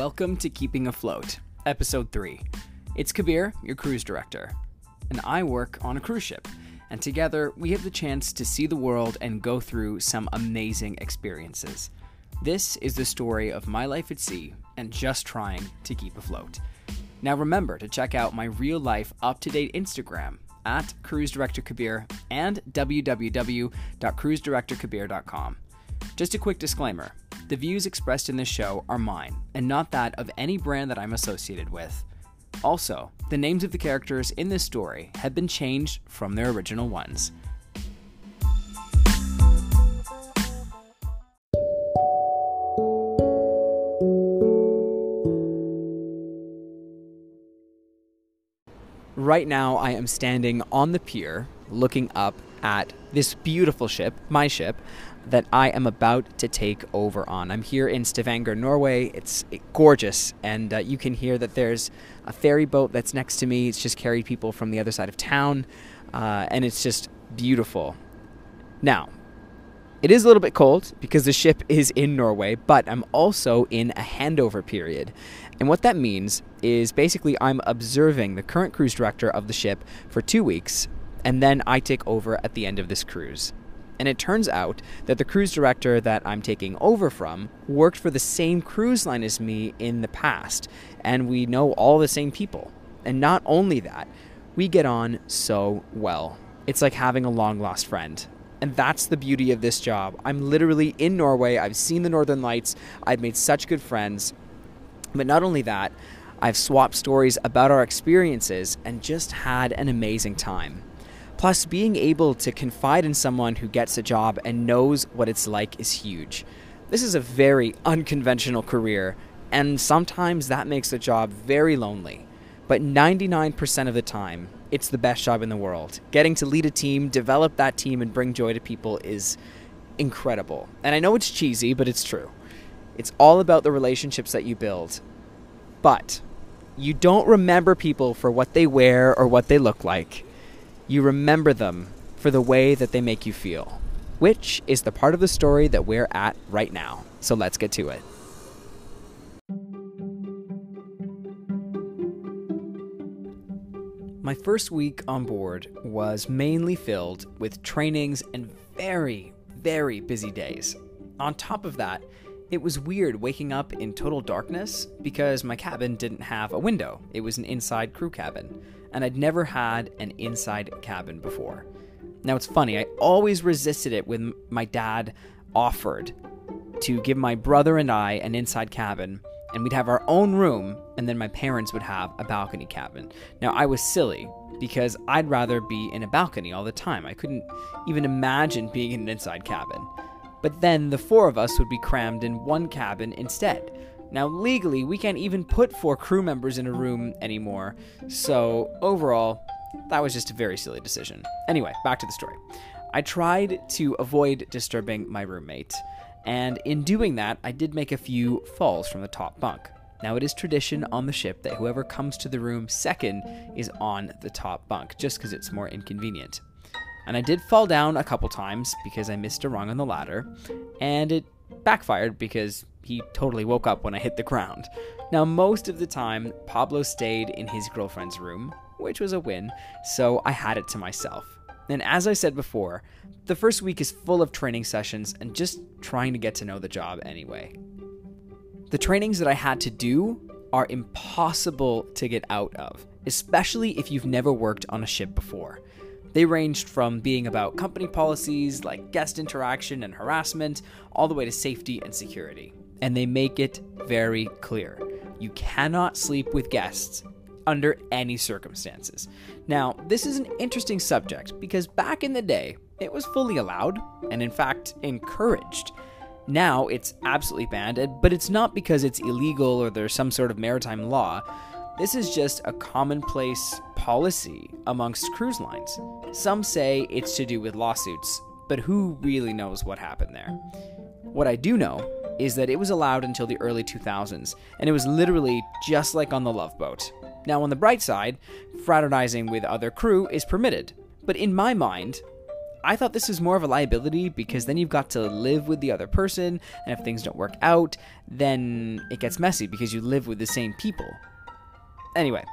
Welcome to Keeping Afloat, Episode 3. It's Kabir, your cruise director, and I work on a cruise ship. And together, we have the chance to see the world and go through some amazing experiences. This is the story of my life at sea and just trying to keep afloat. Now, remember to check out my real life up to date Instagram at Cruise Director Kabir and www.cruisedirectorkabir.com. Just a quick disclaimer the views expressed in this show are mine and not that of any brand that I'm associated with. Also, the names of the characters in this story have been changed from their original ones. Right now, I am standing on the pier looking up at this beautiful ship, my ship, that I am about to take over on. I'm here in Stavanger, Norway. It's gorgeous, and uh, you can hear that there's a ferry boat that's next to me. It's just carried people from the other side of town, uh, and it's just beautiful. Now, it is a little bit cold because the ship is in Norway, but I'm also in a handover period. And what that means is basically I'm observing the current cruise director of the ship for two weeks, and then I take over at the end of this cruise. And it turns out that the cruise director that I'm taking over from worked for the same cruise line as me in the past, and we know all the same people. And not only that, we get on so well. It's like having a long lost friend. And that's the beauty of this job. I'm literally in Norway. I've seen the Northern Lights. I've made such good friends. But not only that, I've swapped stories about our experiences and just had an amazing time. Plus, being able to confide in someone who gets a job and knows what it's like is huge. This is a very unconventional career, and sometimes that makes the job very lonely. But 99% of the time, it's the best job in the world. Getting to lead a team, develop that team, and bring joy to people is incredible. And I know it's cheesy, but it's true. It's all about the relationships that you build. But you don't remember people for what they wear or what they look like you remember them for the way that they make you feel, which is the part of the story that we're at right now. So let's get to it. My first week on board was mainly filled with trainings and very, very busy days. On top of that, it was weird waking up in total darkness because my cabin didn't have a window. It was an inside crew cabin and I'd never had an inside cabin before. Now it's funny, I always resisted it when my dad offered to give my brother and I an inside cabin, and we'd have our own room, and then my parents would have a balcony cabin. Now I was silly because I'd rather be in a balcony all the time. I couldn't even imagine being in an inside cabin. But then the four of us would be crammed in one cabin instead. Now, legally, we can't even put four crew members in a room anymore, so overall, that was just a very silly decision. Anyway, back to the story. I tried to avoid disturbing my roommate, and in doing that, I did make a few falls from the top bunk. Now, it is tradition on the ship that whoever comes to the room second is on the top bunk, just because it's more inconvenient. And I did fall down a couple times because I missed a rung on the ladder, and it backfired because he totally woke up when I hit the ground. Now, most of the time, Pablo stayed in his girlfriend's room, which was a win, so I had it to myself. And as I said before, the first week is full of training sessions and just trying to get to know the job anyway. The trainings that I had to do are impossible to get out of, especially if you've never worked on a ship before. They ranged from being about company policies like guest interaction and harassment, all the way to safety and security. And they make it very clear you cannot sleep with guests under any circumstances. Now, this is an interesting subject because back in the day, it was fully allowed and, in fact, encouraged. Now it's absolutely banned, but it's not because it's illegal or there's some sort of maritime law. This is just a commonplace policy amongst cruise lines. Some say it's to do with lawsuits, but who really knows what happened there? What I do know is that it was allowed until the early 2000s, and it was literally just like on the Love Boat. Now, on the bright side, fraternizing with other crew is permitted, but in my mind, I thought this was more of a liability because then you've got to live with the other person, and if things don't work out, then it gets messy because you live with the same people. Anyway,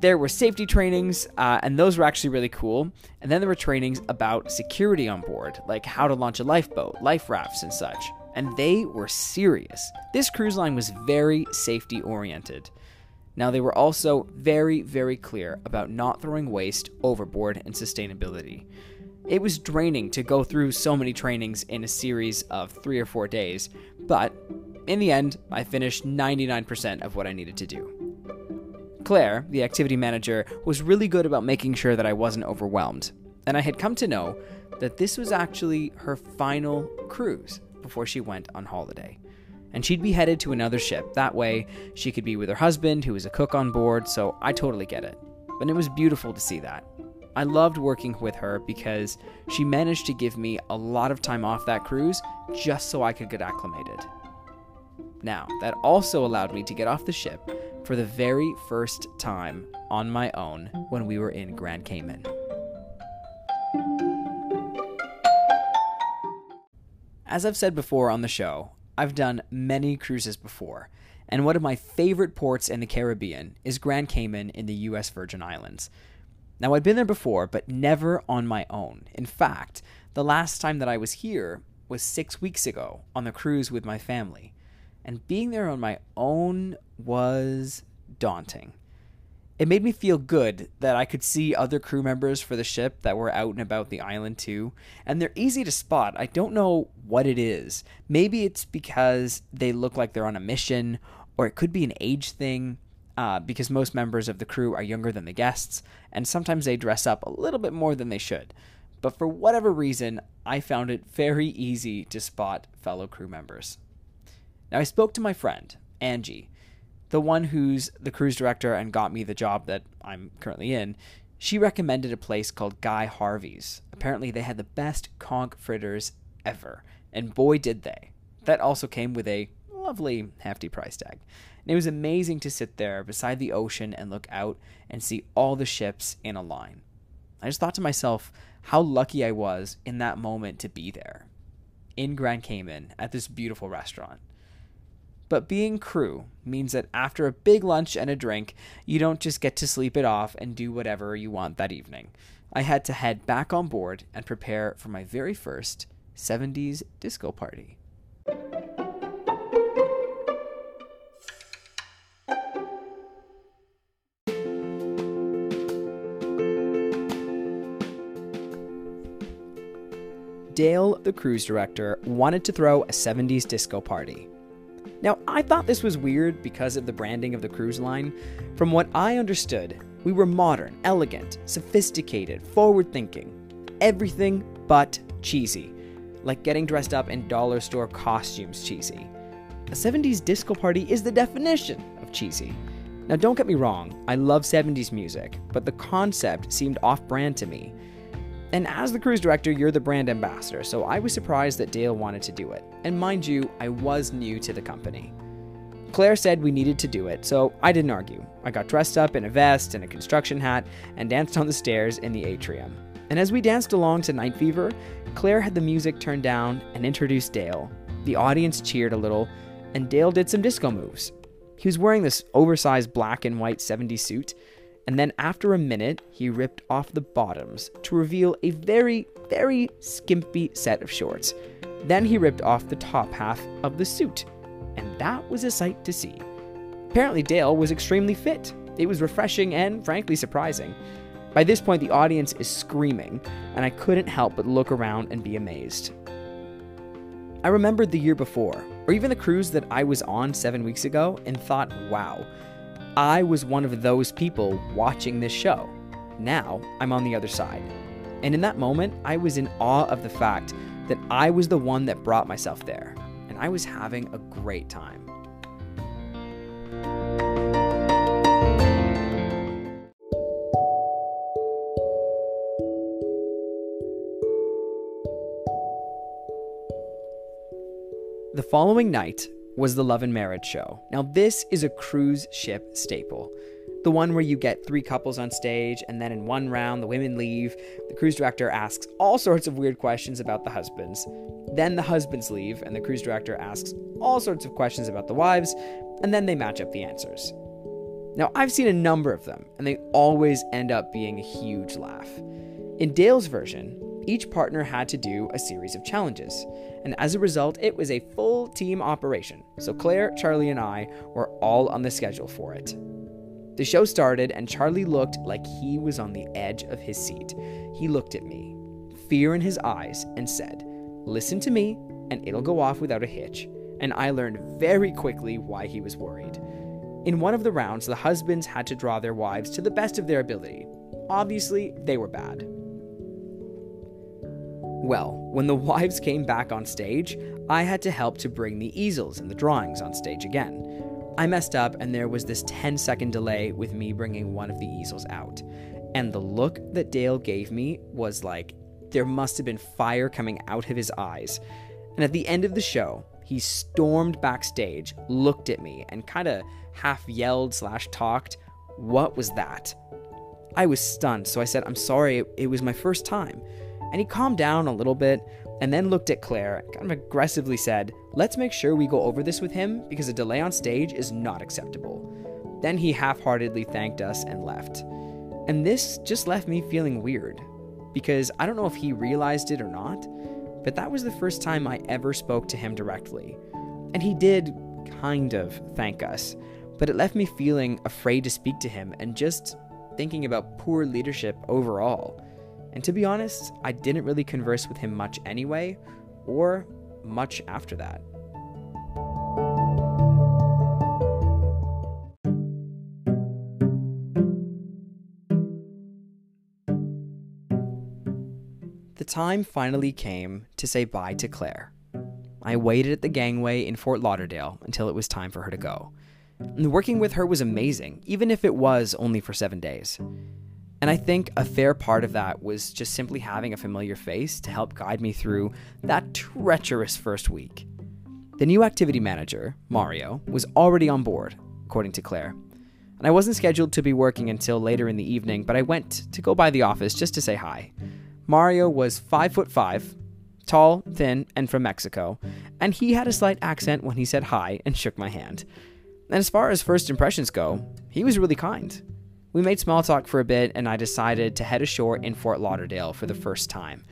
there were safety trainings, uh, and those were actually really cool. And then there were trainings about security on board, like how to launch a lifeboat, life rafts, and such. And they were serious. This cruise line was very safety oriented. Now, they were also very, very clear about not throwing waste overboard and sustainability. It was draining to go through so many trainings in a series of three or four days, but in the end, I finished 99% of what I needed to do. Claire, the activity manager, was really good about making sure that I wasn't overwhelmed, and I had come to know that this was actually her final cruise before she went on holiday. And she'd be headed to another ship. That way, she could be with her husband, who was a cook on board, so I totally get it. But it was beautiful to see that. I loved working with her because she managed to give me a lot of time off that cruise just so I could get acclimated. Now, that also allowed me to get off the ship for the very first time on my own when we were in Grand Cayman. As I've said before on the show, I've done many cruises before, and one of my favorite ports in the Caribbean is Grand Cayman in the US Virgin Islands. Now, I'd been there before, but never on my own. In fact, the last time that I was here was six weeks ago on the cruise with my family. And being there on my own was daunting. It made me feel good that I could see other crew members for the ship that were out and about the island too, and they're easy to spot. I don't know what it is. Maybe it's because they look like they're on a mission, or it could be an age thing. Uh, because most members of the crew are younger than the guests, and sometimes they dress up a little bit more than they should. But for whatever reason, I found it very easy to spot fellow crew members. Now, I spoke to my friend, Angie, the one who's the cruise director and got me the job that I'm currently in. She recommended a place called Guy Harvey's. Apparently, they had the best conch fritters ever, and boy, did they. That also came with a lovely, hefty price tag. And it was amazing to sit there beside the ocean and look out and see all the ships in a line. I just thought to myself how lucky I was in that moment to be there in Grand Cayman at this beautiful restaurant. But being crew means that after a big lunch and a drink, you don't just get to sleep it off and do whatever you want that evening. I had to head back on board and prepare for my very first 70s disco party. Dale, the cruise director, wanted to throw a 70s disco party. Now, I thought this was weird because of the branding of the cruise line. From what I understood, we were modern, elegant, sophisticated, forward thinking. Everything but cheesy. Like getting dressed up in dollar store costumes cheesy. A 70s disco party is the definition of cheesy. Now, don't get me wrong, I love 70s music, but the concept seemed off brand to me. And as the cruise director, you're the brand ambassador, so I was surprised that Dale wanted to do it. And mind you, I was new to the company. Claire said we needed to do it, so I didn't argue. I got dressed up in a vest and a construction hat and danced on the stairs in the atrium. And as we danced along to Night Fever, Claire had the music turned down and introduced Dale. The audience cheered a little, and Dale did some disco moves. He was wearing this oversized black and white 70s suit, and then after a minute, he ripped off the bottoms to reveal a very, very skimpy set of shorts. Then he ripped off the top half of the suit, and that was a sight to see. Apparently, Dale was extremely fit. It was refreshing and, frankly, surprising. By this point, the audience is screaming, and I couldn't help but look around and be amazed. I remembered the year before, or even the cruise that I was on seven weeks ago, and thought, wow, I was one of those people watching this show. Now I'm on the other side. And in that moment, I was in awe of the fact that I was the one that brought myself there, and I was having a great time. The following night, was the Love and Marriage show. Now, this is a cruise ship staple. The one where you get three couples on stage, and then in one round, the women leave. The cruise director asks all sorts of weird questions about the husbands. Then the husbands leave, and the cruise director asks all sorts of questions about the wives, and then they match up the answers. Now, I've seen a number of them, and they always end up being a huge laugh. In Dale's version, each partner had to do a series of challenges, and as a result, it was a full team operation. So Claire, Charlie, and I were all on the schedule for it. The show started, and Charlie looked like he was on the edge of his seat. He looked at me, fear in his eyes, and said, Listen to me, and it'll go off without a hitch. And I learned very quickly why he was worried. In one of the rounds, the husbands had to draw their wives to the best of their ability. Obviously, they were bad. Well, when the wives came back on stage, I had to help to bring the easels and the drawings on stage again. I messed up, and there was this 10 second delay with me bringing one of the easels out. And the look that Dale gave me was like there must have been fire coming out of his eyes. And at the end of the show, he stormed backstage, looked at me, and kind of half yelled slash talked, What was that? I was stunned, so I said, I'm sorry, it was my first time. And he calmed down a little bit and then looked at Claire and kind of aggressively said, Let's make sure we go over this with him because a delay on stage is not acceptable. Then he half heartedly thanked us and left. And this just left me feeling weird because I don't know if he realized it or not, but that was the first time I ever spoke to him directly. And he did kind of thank us, but it left me feeling afraid to speak to him and just thinking about poor leadership overall. And to be honest, I didn't really converse with him much anyway, or much after that. The time finally came to say bye to Claire. I waited at the gangway in Fort Lauderdale until it was time for her to go. And working with her was amazing, even if it was only for seven days. And I think a fair part of that was just simply having a familiar face to help guide me through that treacherous first week. The new activity manager, Mario, was already on board, according to Claire. And I wasn't scheduled to be working until later in the evening, but I went to go by the office just to say hi. Mario was five foot five, tall, thin, and from Mexico, and he had a slight accent when he said hi and shook my hand. And as far as first impressions go, he was really kind. We made small talk for a bit, and I decided to head ashore in Fort Lauderdale for the first time.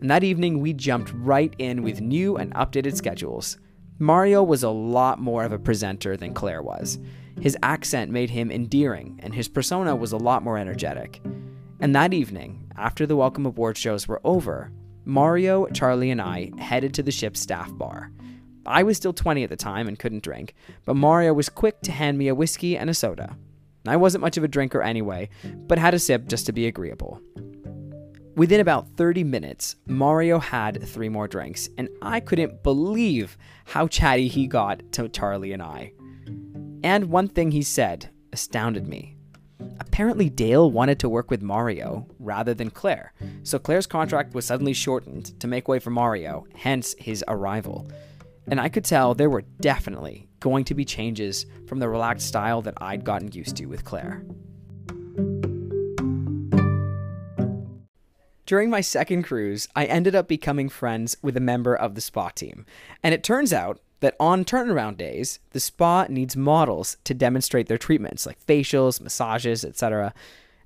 And that evening, we jumped right in with new and updated schedules. Mario was a lot more of a presenter than Claire was. His accent made him endearing, and his persona was a lot more energetic. And that evening, after the welcome aboard shows were over, Mario, Charlie, and I headed to the ship's staff bar. I was still 20 at the time and couldn't drink, but Mario was quick to hand me a whiskey and a soda. I wasn't much of a drinker anyway, but had a sip just to be agreeable. Within about 30 minutes, Mario had three more drinks, and I couldn't believe how chatty he got to Charlie and I. And one thing he said astounded me. Apparently, Dale wanted to work with Mario rather than Claire, so Claire's contract was suddenly shortened to make way for Mario, hence his arrival. And I could tell there were definitely going to be changes from the relaxed style that I'd gotten used to with Claire. During my second cruise, I ended up becoming friends with a member of the spa team. And it turns out that on turnaround days, the spa needs models to demonstrate their treatments, like facials, massages, etc.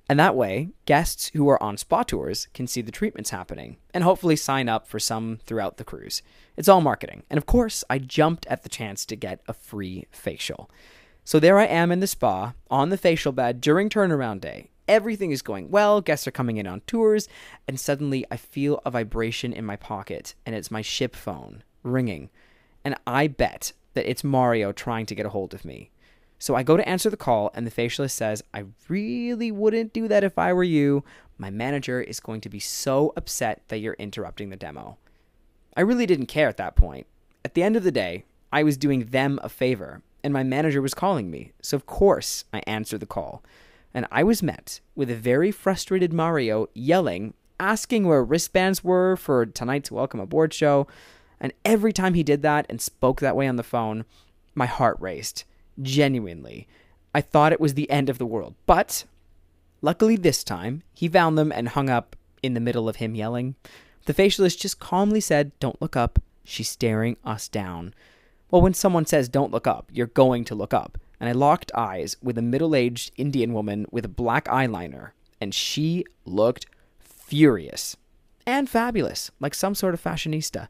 And that way, guests who are on spa tours can see the treatments happening and hopefully sign up for some throughout the cruise. It's all marketing. And of course, I jumped at the chance to get a free facial. So there I am in the spa on the facial bed during turnaround day. Everything is going well, guests are coming in on tours, and suddenly I feel a vibration in my pocket, and it's my ship phone ringing. And I bet that it's Mario trying to get a hold of me. So I go to answer the call, and the facialist says, I really wouldn't do that if I were you. My manager is going to be so upset that you're interrupting the demo. I really didn't care at that point. At the end of the day, I was doing them a favor, and my manager was calling me, so of course I answered the call. And I was met with a very frustrated Mario yelling, asking where wristbands were for tonight's welcome aboard show. And every time he did that and spoke that way on the phone, my heart raced. Genuinely. I thought it was the end of the world. But luckily this time, he found them and hung up in the middle of him yelling. The facialist just calmly said, Don't look up. She's staring us down. Well, when someone says don't look up, you're going to look up. And I locked eyes with a middle aged Indian woman with a black eyeliner, and she looked furious and fabulous, like some sort of fashionista.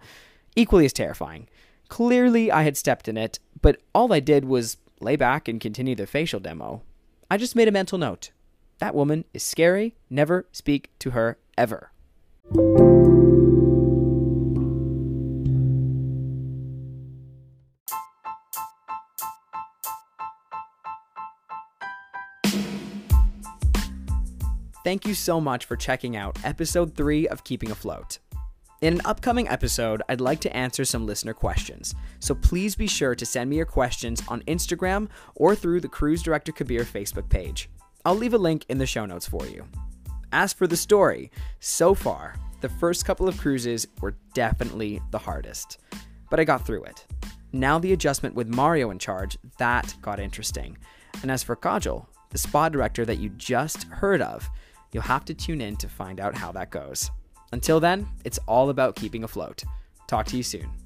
Equally as terrifying. Clearly, I had stepped in it, but all I did was lay back and continue the facial demo. I just made a mental note. That woman is scary. Never speak to her ever. Thank you so much for checking out episode 3 of Keeping Afloat. In an upcoming episode, I'd like to answer some listener questions, so please be sure to send me your questions on Instagram or through the Cruise Director Kabir Facebook page. I'll leave a link in the show notes for you. As for the story, so far, the first couple of cruises were definitely the hardest, but I got through it. Now, the adjustment with Mario in charge, that got interesting. And as for Kajal, the spa director that you just heard of, you'll have to tune in to find out how that goes. Until then, it's all about keeping afloat. Talk to you soon.